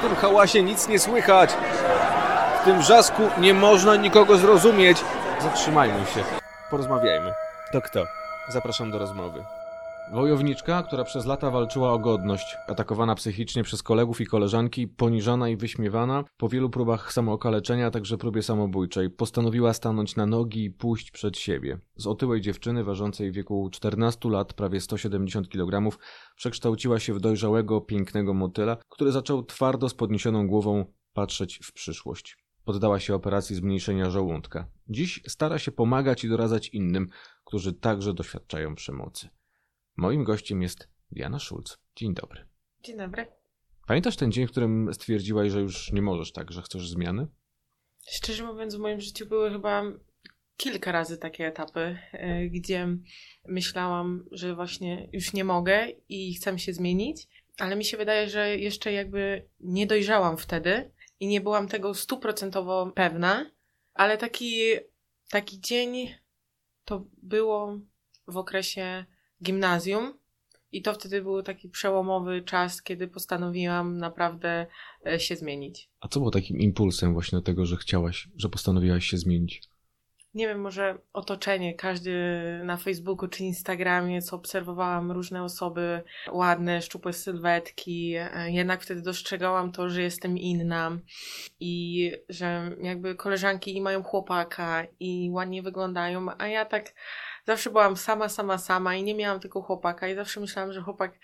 W tym hałasie nic nie słychać. W tym wrzasku nie można nikogo zrozumieć. Zatrzymajmy się. Porozmawiajmy. To kto? Zapraszam do rozmowy. Wojowniczka, która przez lata walczyła o godność, atakowana psychicznie przez kolegów i koleżanki, poniżana i wyśmiewana, po wielu próbach samookaleczenia, a także próbie samobójczej, postanowiła stanąć na nogi i pójść przed siebie. Z otyłej dziewczyny ważącej w wieku 14 lat, prawie 170 kg, przekształciła się w dojrzałego, pięknego motyla, który zaczął twardo z podniesioną głową patrzeć w przyszłość. Poddała się operacji zmniejszenia żołądka. Dziś stara się pomagać i doradzać innym, którzy także doświadczają przemocy. Moim gościem jest Diana Schulz. Dzień dobry. Dzień dobry. Pamiętasz ten dzień, w którym stwierdziłaś, że już nie możesz tak, że chcesz zmiany? Szczerze mówiąc, w moim życiu były chyba kilka razy takie etapy, e, gdzie myślałam, że właśnie już nie mogę i chcę się zmienić, ale mi się wydaje, że jeszcze jakby nie dojrzałam wtedy i nie byłam tego stuprocentowo pewna, ale taki, taki dzień to było w okresie gimnazjum. I to wtedy był taki przełomowy czas, kiedy postanowiłam naprawdę e, się zmienić. A co było takim impulsem właśnie do tego, że chciałaś, że postanowiłaś się zmienić? Nie wiem, może otoczenie, każdy na Facebooku czy Instagramie, co obserwowałam różne osoby, ładne, szczupłe sylwetki, e, jednak wtedy dostrzegałam to, że jestem inna i że jakby koleżanki i mają chłopaka i ładnie wyglądają, a ja tak zawsze byłam sama, sama, sama i nie miałam tylko chłopaka i zawsze myślałam, że chłopak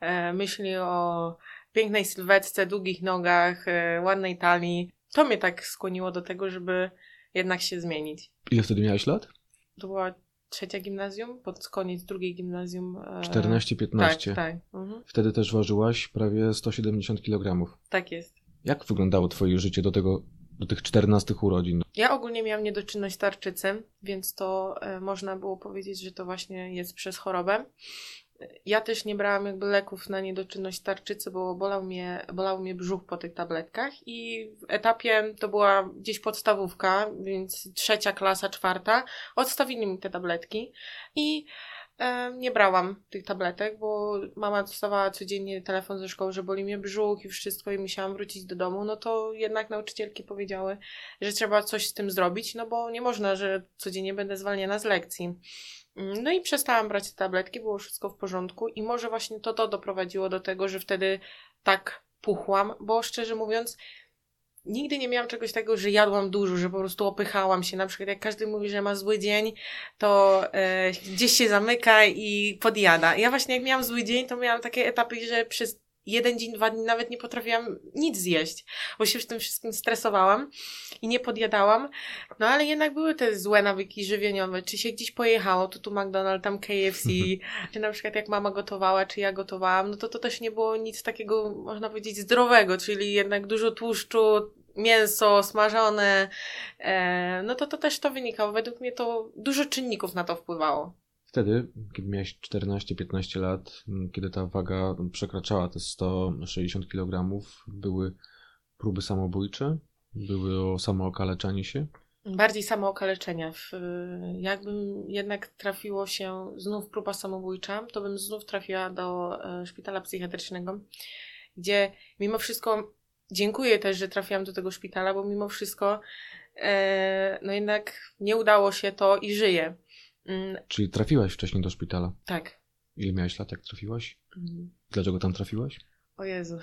e, myśli o pięknej sylwetce, długich nogach, e, ładnej talii. To mnie tak skłoniło do tego, żeby jednak się zmienić. Ile wtedy miałeś lat? To była trzecia gimnazjum, pod koniec drugiej gimnazjum. E... 14-15. Tak, tak. Mhm. Wtedy też ważyłaś prawie 170 kg. Tak jest. Jak wyglądało twoje życie do tego do tych 14 urodzin. Ja ogólnie miałam niedoczynność tarczycy, więc to e, można było powiedzieć, że to właśnie jest przez chorobę. Ja też nie brałam jakby leków na niedoczynność tarczycy, bo bolał mnie, bolał mnie brzuch po tych tabletkach i w etapie to była gdzieś podstawówka, więc trzecia klasa, czwarta, odstawili mi te tabletki i nie brałam tych tabletek, bo mama dostawała codziennie telefon ze szkoły, że boli mnie brzuch i wszystko i musiałam wrócić do domu, no to jednak nauczycielki powiedziały, że trzeba coś z tym zrobić, no bo nie można, że codziennie będę zwalniana z lekcji. Mm, no i przestałam brać te tabletki, było wszystko w porządku i może właśnie to to doprowadziło do tego, że wtedy tak puchłam, bo szczerze mówiąc, nigdy nie miałam czegoś takiego, że jadłam dużo, że po prostu opychałam się. Na przykład jak każdy mówi, że ma zły dzień, to e, gdzieś się zamyka i podjada. Ja właśnie jak miałam zły dzień, to miałam takie etapy, że przez jeden dzień, dwa dni nawet nie potrafiłam nic zjeść, bo się w tym wszystkim stresowałam i nie podjadałam. No ale jednak były te złe nawyki żywieniowe. Czy się gdzieś pojechało, to tu McDonald's, tam KFC, czy na przykład jak mama gotowała, czy ja gotowałam, no to to też nie było nic takiego, można powiedzieć, zdrowego, czyli jednak dużo tłuszczu, mięso smażone, e, no to to też to wynikało. Według mnie to dużo czynników na to wpływało. Wtedy, kiedy miałeś 14-15 lat, kiedy ta waga przekraczała te 160 kg, były próby samobójcze? Były o samookaleczanie się? Bardziej samookaleczenia. Jakbym jednak trafiło się znów próba samobójcza, to bym znów trafiła do e, szpitala psychiatrycznego, gdzie mimo wszystko dziękuję też, że trafiłam do tego szpitala, bo mimo wszystko e, no jednak nie udało się to i żyję. Mm. Czyli trafiłaś wcześniej do szpitala? Tak. Ile miałeś lat, jak trafiłaś? Mm. Dlaczego tam trafiłaś? O Jezu.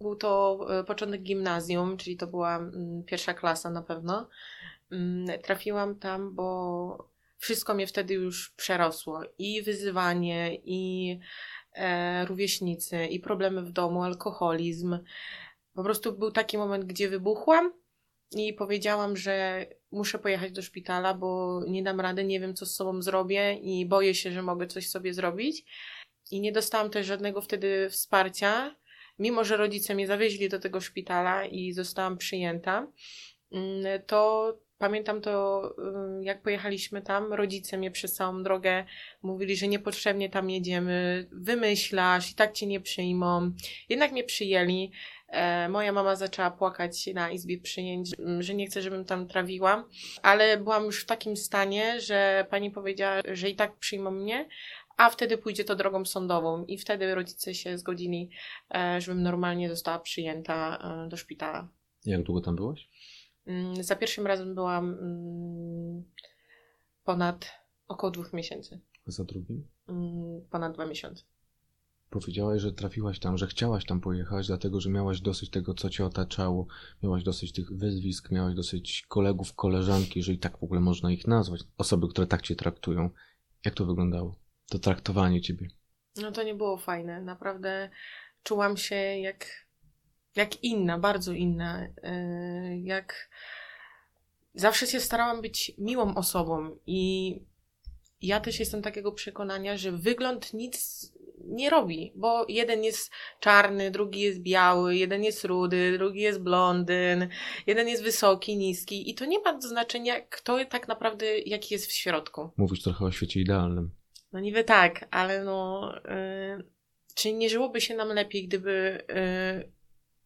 Był to e, początek gimnazjum, czyli to była mm, pierwsza klasa na pewno. Trafiłam tam, bo wszystko mnie wtedy już przerosło. I wyzywanie, i e, rówieśnicy, i problemy w domu, alkoholizm. Po prostu był taki moment, gdzie wybuchłam i powiedziałam, że muszę pojechać do szpitala, bo nie dam rady, nie wiem co z sobą zrobię i boję się, że mogę coś sobie zrobić. I nie dostałam też żadnego wtedy wsparcia, mimo że rodzice mnie zawieźli do tego szpitala i zostałam przyjęta. Mm, to pamiętam to, y, jak pojechaliśmy tam, rodzice mnie przez całą drogę mówili, że niepotrzebnie tam jedziemy, wymyślasz i tak cię nie przyjmą. Jednak mnie przyjęli. E, moja mama zaczęła płakać na izbie przyjęć, że nie chce, żebym tam trawiła, ale byłam już w takim stanie, że pani powiedziała, że i tak przyjmą mnie, a wtedy pójdzie to drogą sądową i wtedy rodzice się zgodzili, e, żebym normalnie została przyjęta e, do szpitala. Jak długo tam byłaś? Mm, Za pierwszym razem byłam mm, ponad około dwóch miesięcy. A za drugim? Mm, Ponad dwa miesiące. Powiedziałaś, że trafiłaś tam, że chciałaś tam pojechać, dlatego że miałaś dosyć tego, co cię otaczało, miałaś dosyć tych wyzwisk, miałaś dosyć kolegów, koleżanki, jeżeli tak w ogóle można ich nazwać, osoby, które tak cię traktują. Jak to wyglądało? To traktowanie ciebie. No to nie było fajne. Naprawdę czułam się jak, jak inna, bardzo inna. Yy, Jak zawsze się starałam być miłą osobą i ja też jestem takiego przekonania, że wygląd nic nie robi, bo jeden jest czarny, drugi jest biały, jeden jest rudy, drugi jest blondyn, jeden jest wysoki, niski i to nie ma znaczenia, kto tak naprawdę jaki jest w środku. Mówisz trochę o świecie idealnym. No niby tak, ale no. Yy, czy nie żyłoby się nam lepiej, gdyby yy,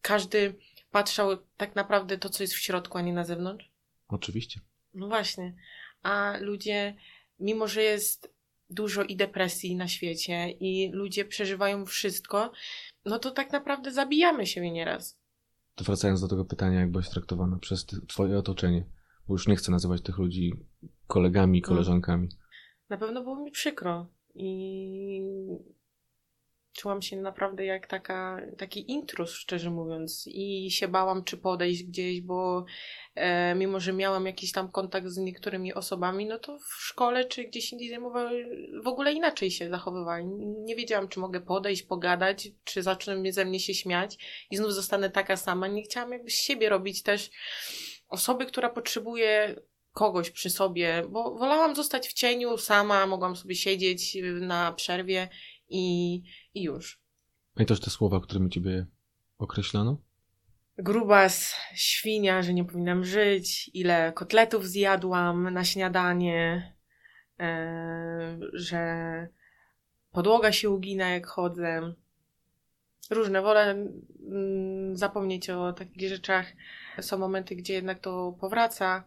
każdy patrzał tak naprawdę to, co jest w środku, a nie na zewnątrz? Oczywiście. No właśnie. A ludzie, mimo że jest dużo i depresji na świecie i ludzie przeżywają wszystko, no to tak naprawdę zabijamy się nieraz. To wracając do tego pytania, jak byłaś traktowana przez ty, twoje otoczenie, bo już nie chcę nazywać tych ludzi kolegami, koleżankami. Na pewno było mi przykro i czułam się naprawdę jak taka, taki intruz, szczerze mówiąc. I się bałam, czy podejść gdzieś, bo e, mimo, że miałam jakiś tam kontakt z niektórymi osobami, no to w szkole czy gdzieś indziej zajmowały, w ogóle inaczej się zachowywali. Nie wiedziałam, czy mogę podejść, pogadać, czy zaczną ze mnie się śmiać i znów zostanę taka sama. Nie chciałam jakby z siebie robić też osoby, która potrzebuje kogoś przy sobie, bo wolałam zostać w cieniu sama, mogłam sobie siedzieć na przerwie i, i już. Pamiętasz te słowa, którymi ciebie określano? Grubas, świnia, że nie powinnam żyć, ile kotletów zjadłam na śniadanie, e, że podłoga się ugina jak chodzę. Różne, wolę mm, zapomnieć o takich rzeczach. Są momenty, gdzie jednak to powraca.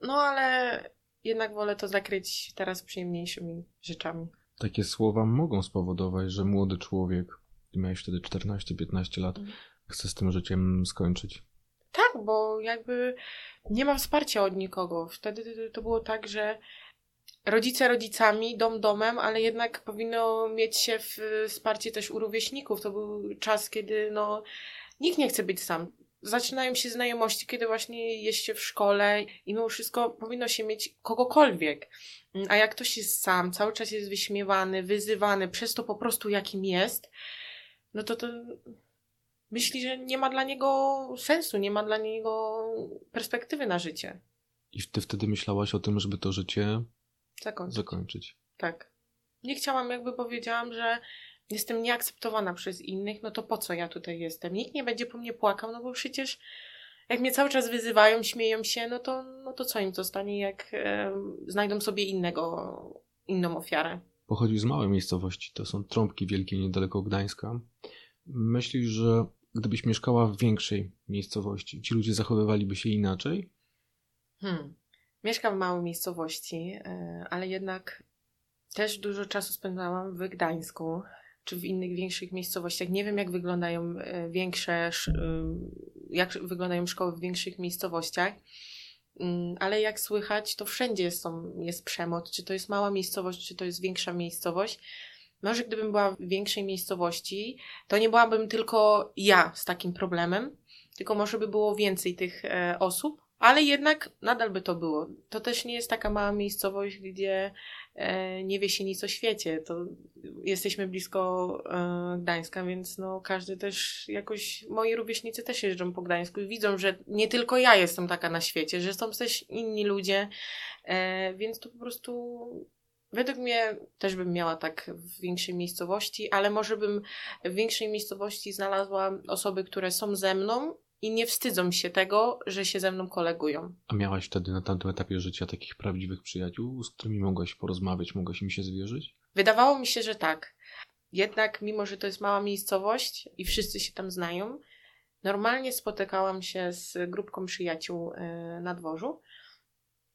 No ale jednak wolę to zakryć teraz przyjemniejszymi rzeczami. Takie słowa mogą spowodować, że młody człowiek, miałeś wtedy 14-15 lat, Mhm. chce z tym życiem skończyć. Tak, bo jakby nie ma wsparcia od nikogo. Wtedy to było tak, że rodzice rodzicami, dom domem, ale jednak powinno mieć się w wsparcie też u rówieśników. To był czas, kiedy no, nikt nie chce być sam. Zaczynają się znajomości, kiedy właśnie jest się w szkole i mimo wszystko powinno się mieć kogokolwiek. A jak ktoś jest sam, cały czas jest wyśmiewany, wyzywany przez to po prostu jakim jest, no to to myśli, że nie ma dla niego sensu, nie ma dla niego perspektywy na życie. I ty wtedy myślałaś o tym, żeby to życie Zakończyć. zakończyć. Tak. Nie chciałam, jakby powiedziałam, że jestem nieakceptowana przez innych, no to po co ja tutaj jestem? Nikt nie będzie po mnie płakał, no bo przecież jak mnie cały czas wyzywają, śmieją się, no to, no to co im zostanie, jak e, znajdą sobie innego, inną ofiarę. Pochodzisz z małej miejscowości, to są Trąbki Wielkie niedaleko Gdańska. Myślisz, że gdybyś mieszkała w większej miejscowości, ci ludzie zachowywaliby się inaczej? Hmm. Mieszkam w małej miejscowości, e, ale jednak też dużo czasu spędzałam w Gdańsku czy w innych większych miejscowościach. Nie wiem, jak wyglądają e, większe, sz- e, jak wyglądają szkoły w większych miejscowościach, Mm, ale jak słychać, to wszędzie są, jest przemoc. Czy to jest mała miejscowość, czy to jest większa miejscowość. Może gdybym była w większej miejscowości, to nie byłabym tylko ja z takim problemem, tylko może by było więcej tych e, osób, ale jednak nadal by to było. To też nie jest taka mała miejscowość, gdzie nie wie się nic o świecie. To jesteśmy blisko e, Gdańska, więc no każdy też jakoś, moi rówieśnicy też jeżdżą po Gdańsku i widzą, że nie tylko ja jestem taka na świecie, że są też inni ludzie, e, więc to po prostu według mnie też bym miała tak w większej miejscowości, ale może bym w większej miejscowości znalazła osoby, które są ze mną i nie wstydzą się tego, że się ze mną kolegują. A miałaś wtedy na tamtym etapie życia takich prawdziwych przyjaciół, z którymi mogłaś porozmawiać, mogłaś im się zwierzyć? Wydawało mi się, że tak. Jednak, mimo że to jest mała miejscowość i wszyscy się tam znają, normalnie spotykałam się z grupką przyjaciół e, na dworzu,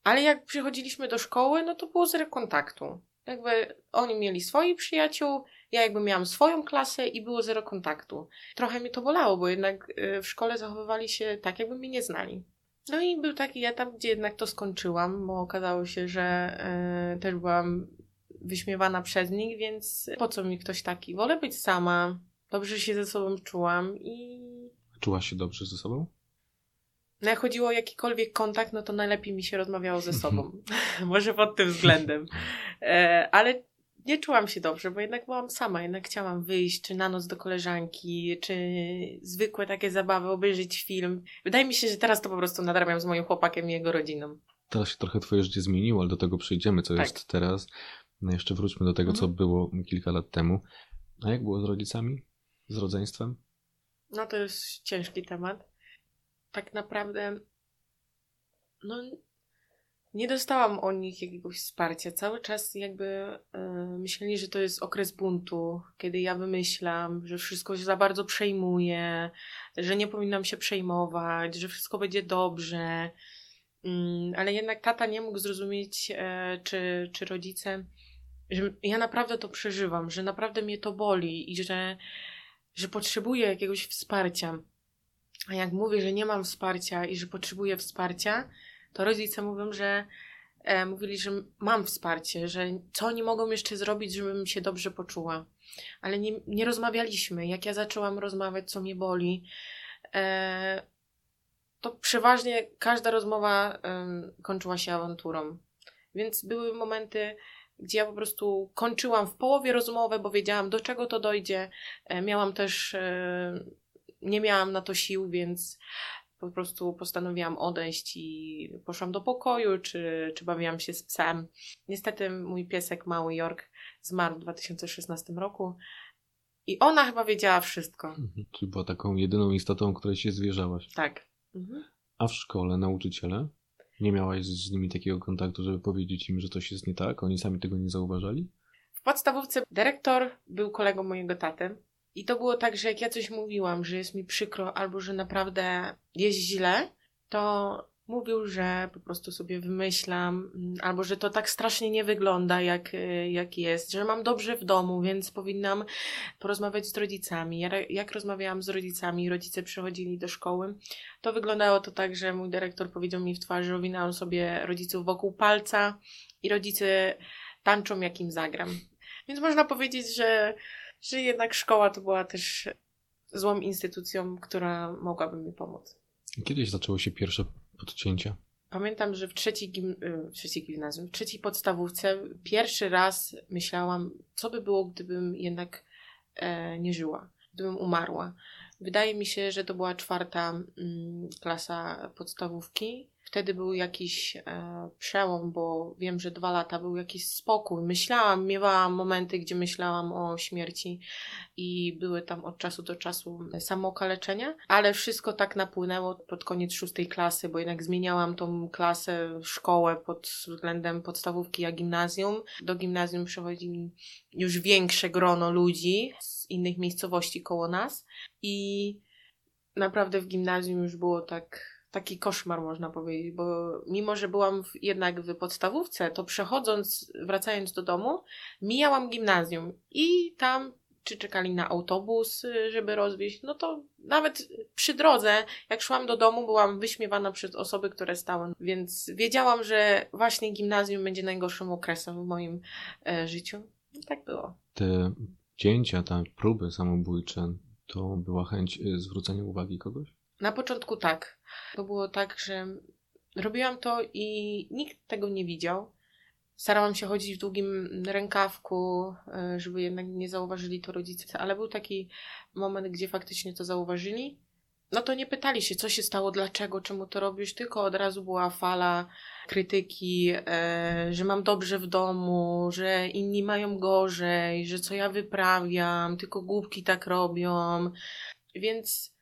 ale jak przychodziliśmy do szkoły, no to było zero kontaktu. Jakby oni mieli swoich przyjaciół, ja jakby miałam swoją klasę i było zero kontaktu. Trochę mnie to bolało, bo jednak y, w szkole zachowywali się tak, jakby mnie nie znali. No i był taki etap, gdzie jednak to skończyłam, bo okazało się, że y, też byłam wyśmiewana przez nich, więc po co mi ktoś taki? Wolę być sama, dobrze się ze sobą czułam i Czułaś się dobrze ze sobą? no jak chodziło o jakikolwiek kontakt, no to najlepiej mi się rozmawiało ze sobą. Może pod tym względem. E, ale nie czułam się dobrze, bo jednak byłam sama, jednak chciałam wyjść, czy na noc do koleżanki, czy zwykłe takie zabawy, obejrzeć film. Wydaje mi się, że teraz to po prostu nadrabiam z moim chłopakiem i jego rodziną. Teraz się trochę twoje życie zmieniło, ale do tego przejdziemy, co Tak. jest teraz. No jeszcze wróćmy do tego, co Mhm. było kilka lat temu. A jak było z rodzicami? Z rodzeństwem? No to jest ciężki temat. Tak naprawdę, no, nie dostałam od nich jakiegoś wsparcia. Cały czas jakby e, myśleli, że to jest okres buntu, kiedy ja wymyślam, że wszystko się za bardzo przejmuje, że nie powinnam się przejmować, że wszystko będzie dobrze. Mm, ale jednak tata nie mógł zrozumieć, e, czy, czy rodzice, że ja naprawdę to przeżywam, że naprawdę mnie to boli i że, że potrzebuję jakiegoś wsparcia. A jak mówię, że nie mam wsparcia i że potrzebuję wsparcia, to rodzice mówią, że e, mówili, że mam wsparcie, że co oni mogą jeszcze zrobić, żebym się dobrze poczuła. Ale nie, nie rozmawialiśmy. Jak ja zaczęłam rozmawiać, co mnie boli, e, to przeważnie każda rozmowa em, kończyła się awanturą. Więc były momenty, gdzie ja po prostu kończyłam w połowie rozmowę, bo wiedziałam, do czego to dojdzie. E, miałam też, e, nie miałam na to sił, więc po prostu postanowiłam odejść i poszłam do pokoju, czy, czy bawiłam się z psem. Niestety mój piesek mały York zmarł w 2016 roku i ona chyba wiedziała wszystko. Mhm. Czyli była taką jedyną istotą, której się zwierzałaś. Tak. Mhm. A w szkole nauczyciele? Nie miałaś z nimi takiego kontaktu, żeby powiedzieć im, że coś jest nie tak? Oni sami tego nie zauważali? W podstawówce dyrektor był kolegą mojego taty. I to było tak, że jak ja coś mówiłam, że jest mi przykro albo że naprawdę jest źle, to mówił, że po prostu sobie wymyślam, mm, albo że to tak strasznie nie wygląda, jak, y, jak jest, że mam dobrze w domu, więc powinnam porozmawiać z rodzicami. Ja, jak rozmawiałam z rodzicami, rodzice przychodzili do szkoły, to wyglądało to tak, że mój dyrektor powiedział mi w twarz, że owinęłam sobie rodziców wokół palca i rodzice tańczą, jak im zagram. Więc można powiedzieć, że, że jednak szkoła to była też złą instytucją, która mogłaby mi pomóc. Kiedyś zaczęło się pierwsze podcięcia. Pamiętam, że w trzeciej, gim, y, w trzeciej gimnazjum, w trzeciej podstawówce pierwszy raz myślałam, co by było, gdybym jednak e, nie żyła, gdybym umarła. Wydaje mi się, że to była czwarta mm, klasa podstawówki. Wtedy był jakiś e, przełom, bo wiem, że dwa lata był jakiś spokój. Myślałam, miewałam momenty, gdzie myślałam o śmierci i były tam od czasu do czasu samookaleczenia, ale wszystko tak napłynęło pod koniec szóstej klasy, bo jednak zmieniałam tą klasę, szkołę pod względem podstawówki, a gimnazjum. Do gimnazjum przychodzi już większe grono ludzi z innych miejscowości koło nas i naprawdę w gimnazjum już było tak taki koszmar, można powiedzieć, bo mimo, że byłam w, jednak w podstawówce, to przechodząc, wracając do domu, mijałam gimnazjum i tam czy czekali na autobus, żeby rozwieźć, no to nawet przy drodze, jak szłam do domu, byłam wyśmiewana przez osoby, które stały, więc wiedziałam, że właśnie gimnazjum będzie najgorszym okresem w moim e, życiu. I tak było. Te cięcia, te próby samobójcze, to była chęć y, zwrócenia uwagi kogoś? Na początku tak. To było tak, że robiłam to i nikt tego nie widział. Starałam się chodzić w długim rękawku, e, żeby jednak nie zauważyli to rodzice, ale był taki moment, gdzie faktycznie to zauważyli. No to nie pytali się, co się stało, dlaczego, czemu to robisz, tylko od razu była fala krytyki, e, że mam dobrze w domu, że inni mają gorzej, że co ja wyprawiam, tylko głupki tak robią. Więc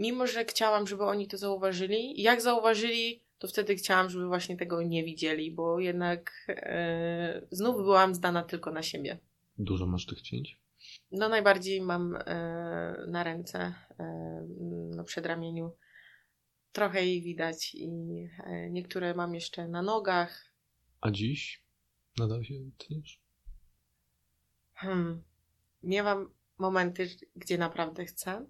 mimo że chciałam, żeby oni to zauważyli, jak zauważyli, to wtedy chciałam, żeby właśnie tego nie widzieli, bo jednak e, znów byłam zdana tylko na siebie. Dużo masz tych cięć? No najbardziej mam e, na ręce, e, na przedramieniu. Trochę jej widać i e, niektóre mam jeszcze na nogach. A dziś nadal się tniesz? Hmm. Miewam momenty, gdzie naprawdę chcę,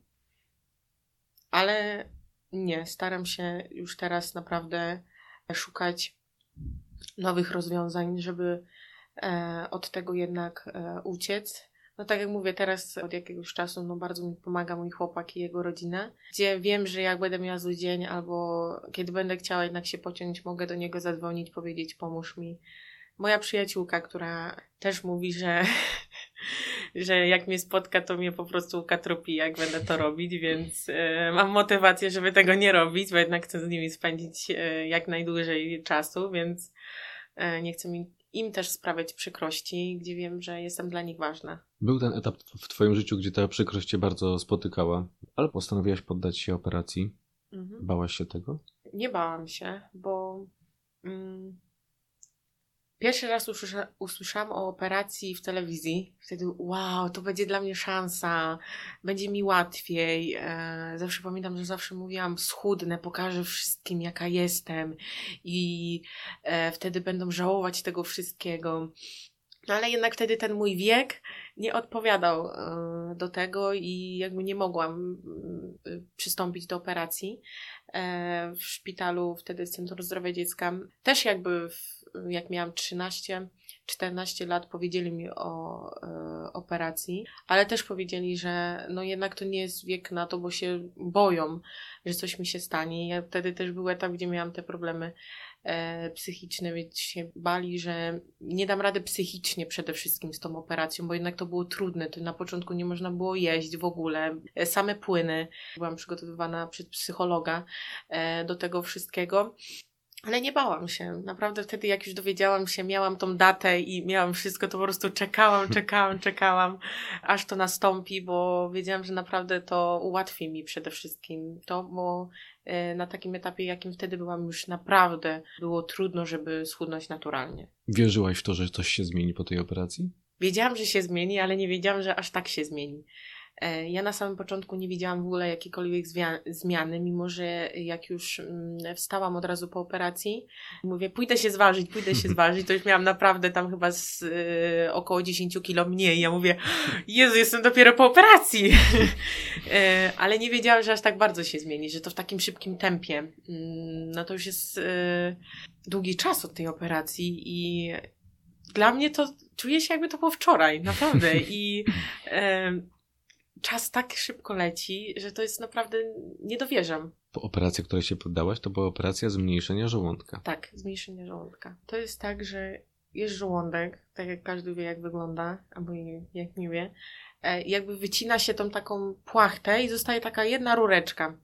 ale nie, staram się już teraz naprawdę szukać nowych rozwiązań, żeby e, od tego jednak e, uciec. No tak jak mówię, teraz od jakiegoś czasu no bardzo mi pomaga mój chłopak i jego rodzina, gdzie wiem, że jak będę miała zły dzień albo kiedy będę chciała jednak się pociąć, mogę do niego zadzwonić, powiedzieć pomóż mi. Moja przyjaciółka, która też mówi, że, że jak mnie spotka, to mnie po prostu katropi, jak będę to robić, więc e, mam motywację, żeby tego nie robić, bo jednak chcę z nimi spędzić e, jak najdłużej czasu, więc e, nie chcę mi im też sprawiać przykrości, gdzie wiem, że jestem dla nich ważna. Był ten etap w Twoim życiu, gdzie ta przykrość Cię bardzo spotykała, ale postanowiłaś poddać się operacji. Mhm. Bałaś się tego? Nie bałam się, bo mm, pierwszy raz usłysza, usłyszałam o operacji w telewizji. Wtedy, wow, to będzie dla mnie szansa, będzie mi łatwiej. E, zawsze pamiętam, że zawsze mówiłam, schudnę, pokażę wszystkim, jaka jestem, i e, wtedy będą żałować tego wszystkiego. No ale jednak wtedy ten mój wiek nie odpowiadał e, do tego i jakby nie mogłam przystąpić do operacji e, w szpitalu, wtedy Centrum Zdrowia Dziecka. Też jakby w, jak miałam 13, 14 lat powiedzieli mi o e, operacji, ale też powiedzieli, że no jednak to nie jest wiek na to, bo się boją, że coś mi się stanie. Ja wtedy też był etap, gdzie miałam te problemy e, psychiczne, więc się bali, że nie dam rady psychicznie przede wszystkim z tą operacją, bo jednak to było trudne. To na początku nie można było jeść w ogóle, e, same płyny. Byłam przygotowywana przez psychologa e, do tego wszystkiego. Ale nie bałam się. Naprawdę wtedy, jak już dowiedziałam się, miałam tą datę i miałam wszystko, to po prostu czekałam, czekałam, czekałam, aż to nastąpi, bo wiedziałam, że naprawdę to ułatwi mi przede wszystkim to, bo e, na takim etapie, jakim wtedy byłam, już naprawdę było trudno, żeby schudnąć naturalnie. Wierzyłaś w to, że coś się zmieni po tej operacji? Wiedziałam, że się zmieni, ale nie wiedziałam, że aż tak się zmieni. E, Ja na samym początku nie widziałam w ogóle jakiejkolwiek zmiany, mimo że jak już mm, wstałam od razu po operacji, mówię, pójdę się zważyć, pójdę się zważyć, to już miałam naprawdę tam chyba z y, około 10 kilo mniej. Ja mówię, Jezu, jestem dopiero po operacji. E, Ale nie wiedziałam, że aż tak bardzo się zmieni, że to w takim szybkim tempie. Mm, No to już jest długi czas od tej operacji i dla mnie to czuję się jakby to było wczoraj, naprawdę. I czas tak szybko leci, że to jest naprawdę, nie dowierzam. Po operacji, której się poddałaś, to była operacja zmniejszenia żołądka. Tak, zmniejszenie żołądka. To jest tak, że jest żołądek, tak jak każdy wie, jak wygląda, albo jak nie wie, e, jakby wycina się tą taką płachtę i zostaje taka jedna rureczka.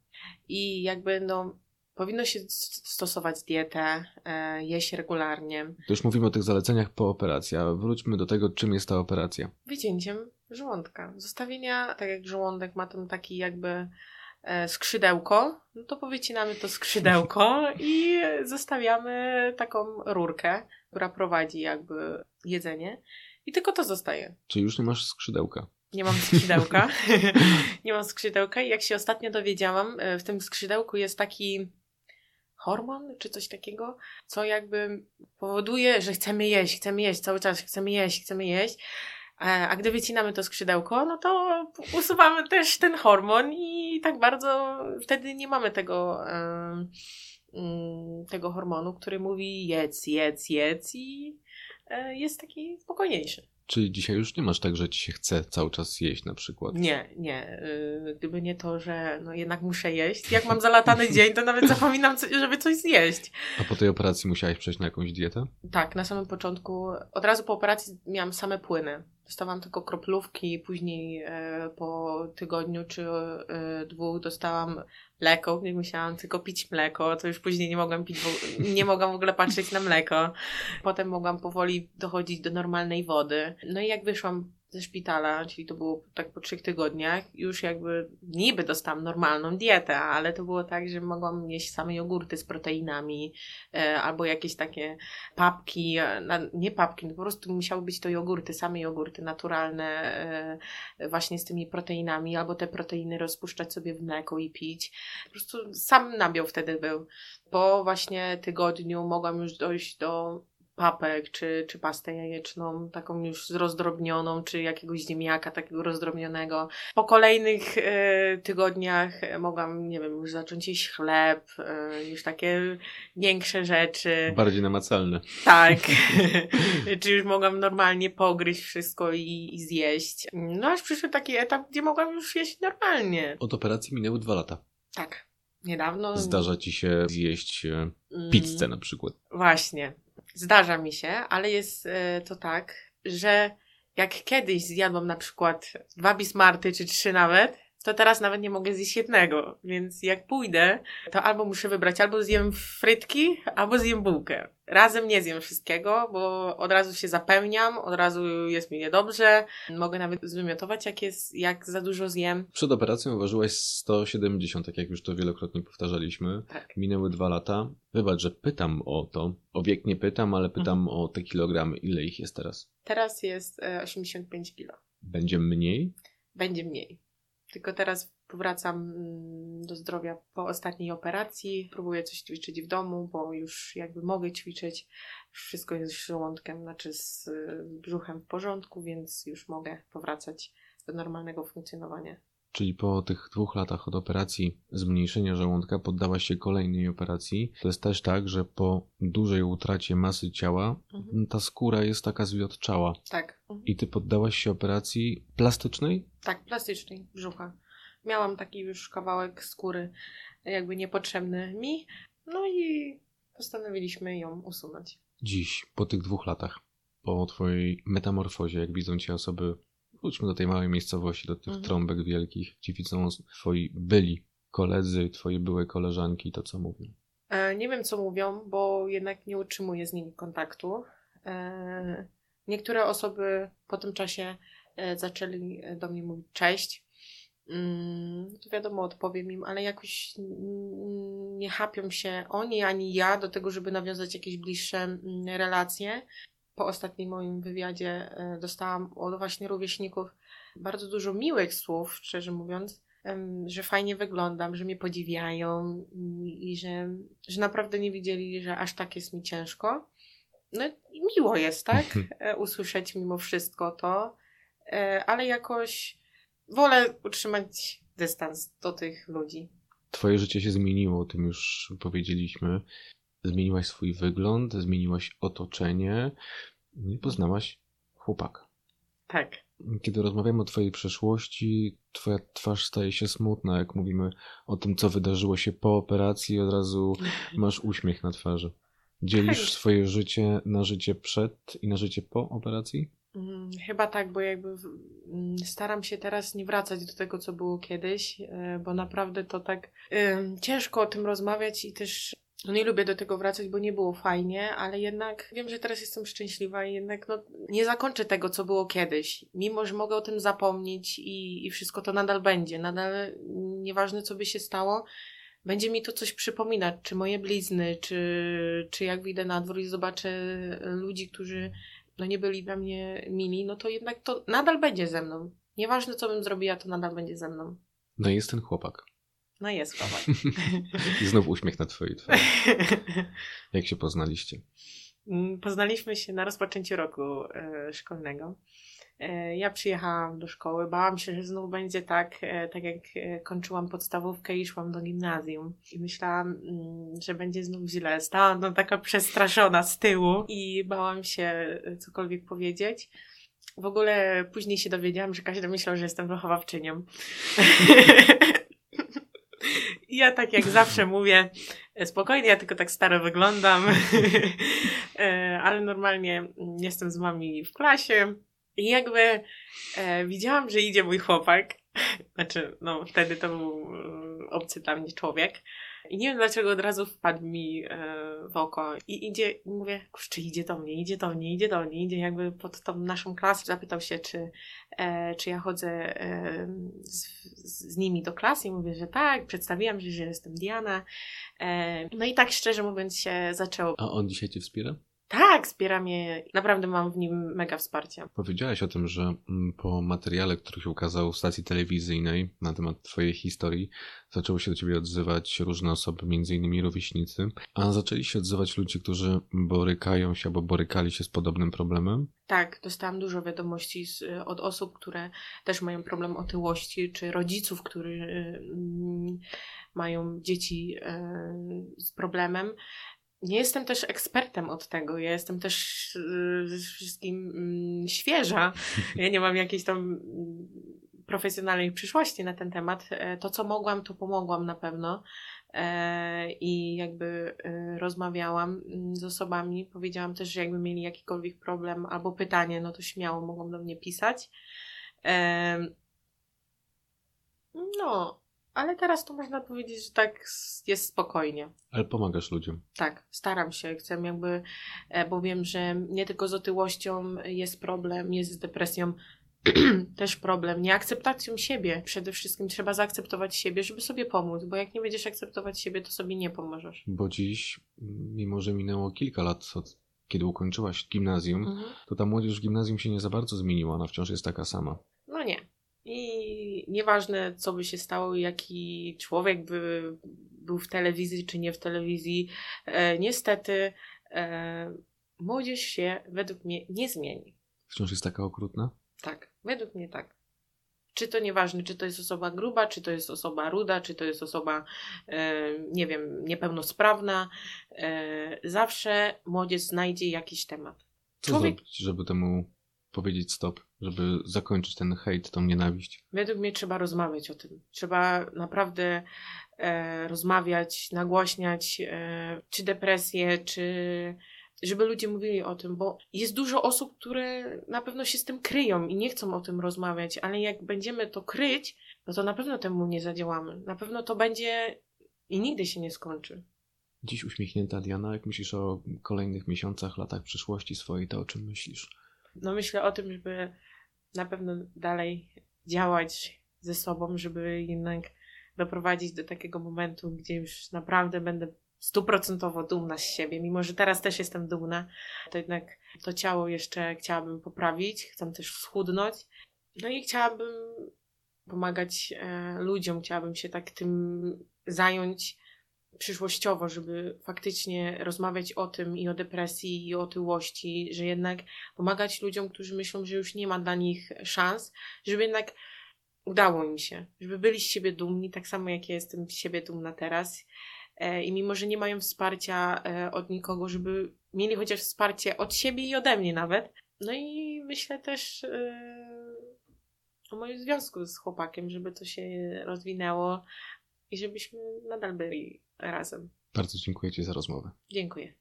I jakby, no, powinno się stosować dietę, e, jeść regularnie. To już mówimy o tych zaleceniach po operacji, a wróćmy do tego, czym jest ta operacja. wycięciem żołądka. Zostawienia, tak jak żołądek ma tam taki jakby e, skrzydełko, no to powycinamy to skrzydełko i zostawiamy taką rurkę, która prowadzi jakby jedzenie i tylko to zostaje. Czy już nie masz skrzydełka? Nie mam skrzydełka. nie mam skrzydełka i jak się ostatnio dowiedziałam, e, w tym skrzydełku jest taki hormon czy coś takiego, co jakby powoduje, że chcemy jeść, chcemy jeść, cały czas chcemy jeść, chcemy jeść. A gdy wycinamy to skrzydełko, no to usuwamy też ten hormon i tak bardzo wtedy nie mamy tego, mm, tego hormonu, który mówi jedz, jedz, jedz i e, jest taki spokojniejszy. Czyli dzisiaj już nie masz tak, że ci się chce cały czas jeść na przykład? Nie, nie. y, Gdyby nie to, że no jednak muszę jeść. Jak mam zalatany dzień, to nawet zapominam, żeby coś zjeść. A po tej operacji musiałaś przejść na jakąś dietę? Tak, na samym początku, od razu po operacji miałam same płyny. Dostałam tylko kroplówki, później e, po tygodniu czy e, dwóch dostałam mleko, gdzie musiałam tylko pić mleko, to już później nie mogłam pić, nie mogłam w ogóle patrzeć na mleko. Potem mogłam powoli dochodzić do normalnej wody. No i jak wyszłam ze szpitala, czyli to było tak po trzech tygodniach, już jakby niby dostałam normalną dietę, ale to było tak, że mogłam jeść same jogurty z proteinami, e, albo jakieś takie papki, e, nie papki, no po prostu musiały być to jogurty, same jogurty naturalne, e, właśnie z tymi proteinami, albo te proteiny rozpuszczać sobie w mleko i pić. Po prostu sam nabiał wtedy był. Po właśnie tygodniu mogłam już dojść do papek, czy, czy pastę jajeczną, taką już rozdrobnioną, czy jakiegoś ziemniaka takiego rozdrobnionego. Po kolejnych e, tygodniach mogłam, nie wiem, już zacząć jeść chleb, e, już takie większe rzeczy. Bardziej namacalne. Tak. czy już mogłam normalnie pogryźć wszystko i, i zjeść. No aż przyszedł taki etap, gdzie mogłam już jeść normalnie. Od operacji minęły dwa lata. Tak. Niedawno. Zdarza ci się zjeść e, pizzę na przykład. Właśnie. Zdarza mi się, ale jest e, to tak, że jak kiedyś zjadłam na przykład dwa bismarty czy trzy nawet, to teraz nawet nie mogę zjeść jednego. Więc jak pójdę, to albo muszę wybrać, albo zjem frytki, albo zjem bułkę. Razem nie zjem wszystkiego, bo od razu się zapełniam, od razu jest mi niedobrze. Mogę nawet zwymiotować, jak jest, jak za dużo zjem. Przed operacją ważyłaś 170, tak jak już to wielokrotnie powtarzaliśmy. Tak. Minęły dwa lata. Wybacz, że pytam o to. O wiek nie pytam, ale pytam Mhm. o te kilogramy. Ile ich jest teraz? Teraz jest e, 85 kilo. Będzie mniej? będzie mniej. Tylko teraz powracam mm, do zdrowia po ostatniej operacji. Próbuję coś ćwiczyć w domu, bo już jakby mogę ćwiczyć. Wszystko jest z żołądkiem, znaczy z brzuchem w porządku, więc już mogę powracać do normalnego funkcjonowania. Czyli po tych dwóch latach od operacji zmniejszenia żołądka poddałaś się kolejnej operacji. To jest też tak, że po dużej utracie masy ciała Mhm. ta skóra jest taka zwiotczała. Tak. Mhm. I ty poddałaś się operacji plastycznej? Tak, plastycznej brzucha. Miałam taki już kawałek skóry jakby niepotrzebny mi, no i postanowiliśmy ją usunąć. Dziś, po tych dwóch latach, po twojej metamorfozie, jak widzą cię osoby, wróćmy do tej małej miejscowości, do tych Mhm. trąbek wielkich, ci widzą twoi byli koledzy, twoje były koleżanki, to co mówią. E, Nie wiem, co mówią, bo jednak nie utrzymuję z nimi kontaktu. E, Niektóre osoby po tym czasie e, zaczęli do mnie mówić cześć. Mm, To wiadomo, odpowiem im, ale jakoś nie chapią się oni ani ja do tego, żeby nawiązać jakieś bliższe mm, relacje. Po ostatnim moim wywiadzie e, dostałam od właśnie rówieśników bardzo dużo miłych słów, szczerze mówiąc że fajnie wyglądam, że mnie podziwiają i, i że, że naprawdę nie widzieli, że aż tak jest mi ciężko. No i miło jest, tak? E, Usłyszeć mimo wszystko to, E, ale jakoś wolę utrzymać dystans do tych ludzi. Twoje życie się zmieniło, o tym już powiedzieliśmy. Zmieniłaś swój wygląd, zmieniłaś otoczenie i poznałaś chłopaka. Tak. Kiedy rozmawiamy o Twojej przeszłości, Twoja twarz staje się smutna, jak mówimy o tym, co wydarzyło się po operacji, od razu masz uśmiech na twarzy. Dzielisz Tak. swoje życie na życie przed i na życie po operacji? Mm, Chyba tak, bo jakby mm, staram się teraz nie wracać do tego, co było kiedyś, e, bo naprawdę to tak ciężko o tym rozmawiać i też no nie lubię do tego wracać, bo nie było fajnie, ale jednak wiem, że teraz jestem szczęśliwa i jednak no, nie zakończę tego, co było kiedyś. Mimo, że mogę o tym zapomnieć i, i wszystko to nadal będzie, nadal nieważne, co by się stało, będzie mi to coś przypominać, czy moje blizny, czy, czy jak wyjdę na dwór i zobaczę ludzi, którzy no nie byli dla mnie mili, no to jednak to nadal będzie ze mną. Nieważne, co bym zrobiła, to nadal będzie ze mną. No i jest ten chłopak. No jest chłopak. I znów uśmiech na Twojej twarzy. Jak się poznaliście? Mm, Poznaliśmy się na rozpoczęciu roku e, szkolnego. E, ja przyjechałam do szkoły, bałam się, że znów będzie tak, e, tak jak kończyłam podstawówkę i szłam do gimnazjum. I myślałam, mm, że będzie znów źle. Stałam no, taka przestraszona z tyłu i bałam się cokolwiek powiedzieć. W ogóle później się dowiedziałam, że każdy myślał, że jestem wychowawczynią. Ja tak jak zawsze mówię, e, spokojnie, ja tylko tak staro wyglądam, E, ale normalnie mm, jestem z wami w klasie i jakby e, widziałam, że idzie mój chłopak, znaczy, no wtedy to był e, obcy dla mnie człowiek i nie wiem dlaczego od razu wpadł mi e, w oko i idzie, i mówię, kurczę, idzie do mnie, idzie do mnie, idzie do mnie, idzie jakby pod tą naszą klasę, zapytał się, czy, e, czy ja chodzę e, z, z nimi do klasy i mówię, że tak, przedstawiłam się, że jestem Diana. E, no i tak szczerze mówiąc się zaczęło. A on dzisiaj Cię wspiera? Tak, wspiera mnie. Naprawdę mam w nim mega wsparcie. Powiedziałaś o tym, że mm, po materiale, który się ukazał w stacji telewizyjnej na temat Twojej historii, zaczęły się do Ciebie odzywać różne osoby, między innymi rówieśnicy, a zaczęli się odzywać ludzie, którzy borykają się albo borykali się z podobnym problemem. Tak, dostałam dużo wiadomości z, od osób, które też mają problem otyłości, czy rodziców, którzy mm, mają dzieci y, z problemem. Nie jestem też ekspertem od tego. Ja jestem też y, wszystkim mm, świeża. Ja nie mam jakiejś tam mm, profesjonalnej przyszłości na ten temat. E, to, co mogłam, to pomogłam na pewno. E, I jakby e, rozmawiałam mm, z osobami. Powiedziałam też, że jakby mieli jakikolwiek problem albo pytanie, no to śmiało mogą do mnie pisać. No, ale teraz to można powiedzieć, że tak jest spokojnie. Ale pomagasz ludziom. Tak, staram się. Chcę jakby, bo wiem, że nie tylko z otyłością jest problem, jest z depresją też problem. Nieakceptacją siebie. Przede wszystkim trzeba zaakceptować siebie, żeby sobie pomóc, bo jak nie będziesz akceptować siebie, to sobie nie pomożesz. Bo dziś, mimo że minęło kilka lat od kiedy ukończyłaś gimnazjum, mhm. to ta młodzież w gimnazjum się nie za bardzo zmieniła, ona wciąż jest taka sama. No nie. I nieważne, co by się stało, jaki człowiek by był w telewizji, czy nie w telewizji, e, niestety e, młodzież się według mnie nie zmieni. Wciąż jest taka okrutna? Tak, według mnie tak. Czy to nieważne, czy to jest osoba gruba, czy to jest osoba ruda, czy to jest osoba, e, nie wiem, niepełnosprawna, e, zawsze młodzież znajdzie jakiś temat. Co Człowiek... zrobić, żeby temu powiedzieć stop, żeby zakończyć ten hejt, tą nienawiść? Według mnie trzeba rozmawiać o tym. Trzeba naprawdę e, rozmawiać, nagłaśniać, e, czy depresję, czy żeby ludzie mówili o tym, bo jest dużo osób, które na pewno się z tym kryją i nie chcą o tym rozmawiać, ale jak będziemy to kryć, no to na pewno temu nie zadziałamy. Na pewno to będzie i nigdy się nie skończy. Dziś uśmiechnięta Diana, jak myślisz o kolejnych miesiącach, latach przyszłości swojej, to o czym myślisz? No myślę o tym, żeby na pewno dalej działać ze sobą, żeby jednak doprowadzić do takiego momentu, gdzie już naprawdę będę stuprocentowo dumna z siebie, mimo że teraz też jestem dumna, to jednak to ciało jeszcze chciałabym poprawić, chcę też schudnąć. No i chciałabym pomagać e, ludziom, chciałabym się tak tym zająć przyszłościowo, żeby faktycznie rozmawiać o tym i o depresji, i o otyłości, że jednak pomagać ludziom, którzy myślą, że już nie ma dla nich szans, żeby jednak udało im się, żeby byli z siebie dumni, tak samo jak ja jestem z siebie dumna teraz E, i mimo, że nie mają wsparcia e, od nikogo, żeby mieli chociaż wsparcie od siebie i ode mnie nawet. No i myślę też e, o moim związku z chłopakiem, żeby to się rozwinęło i żebyśmy nadal byli razem. Bardzo dziękuję Ci za rozmowę. Dziękuję.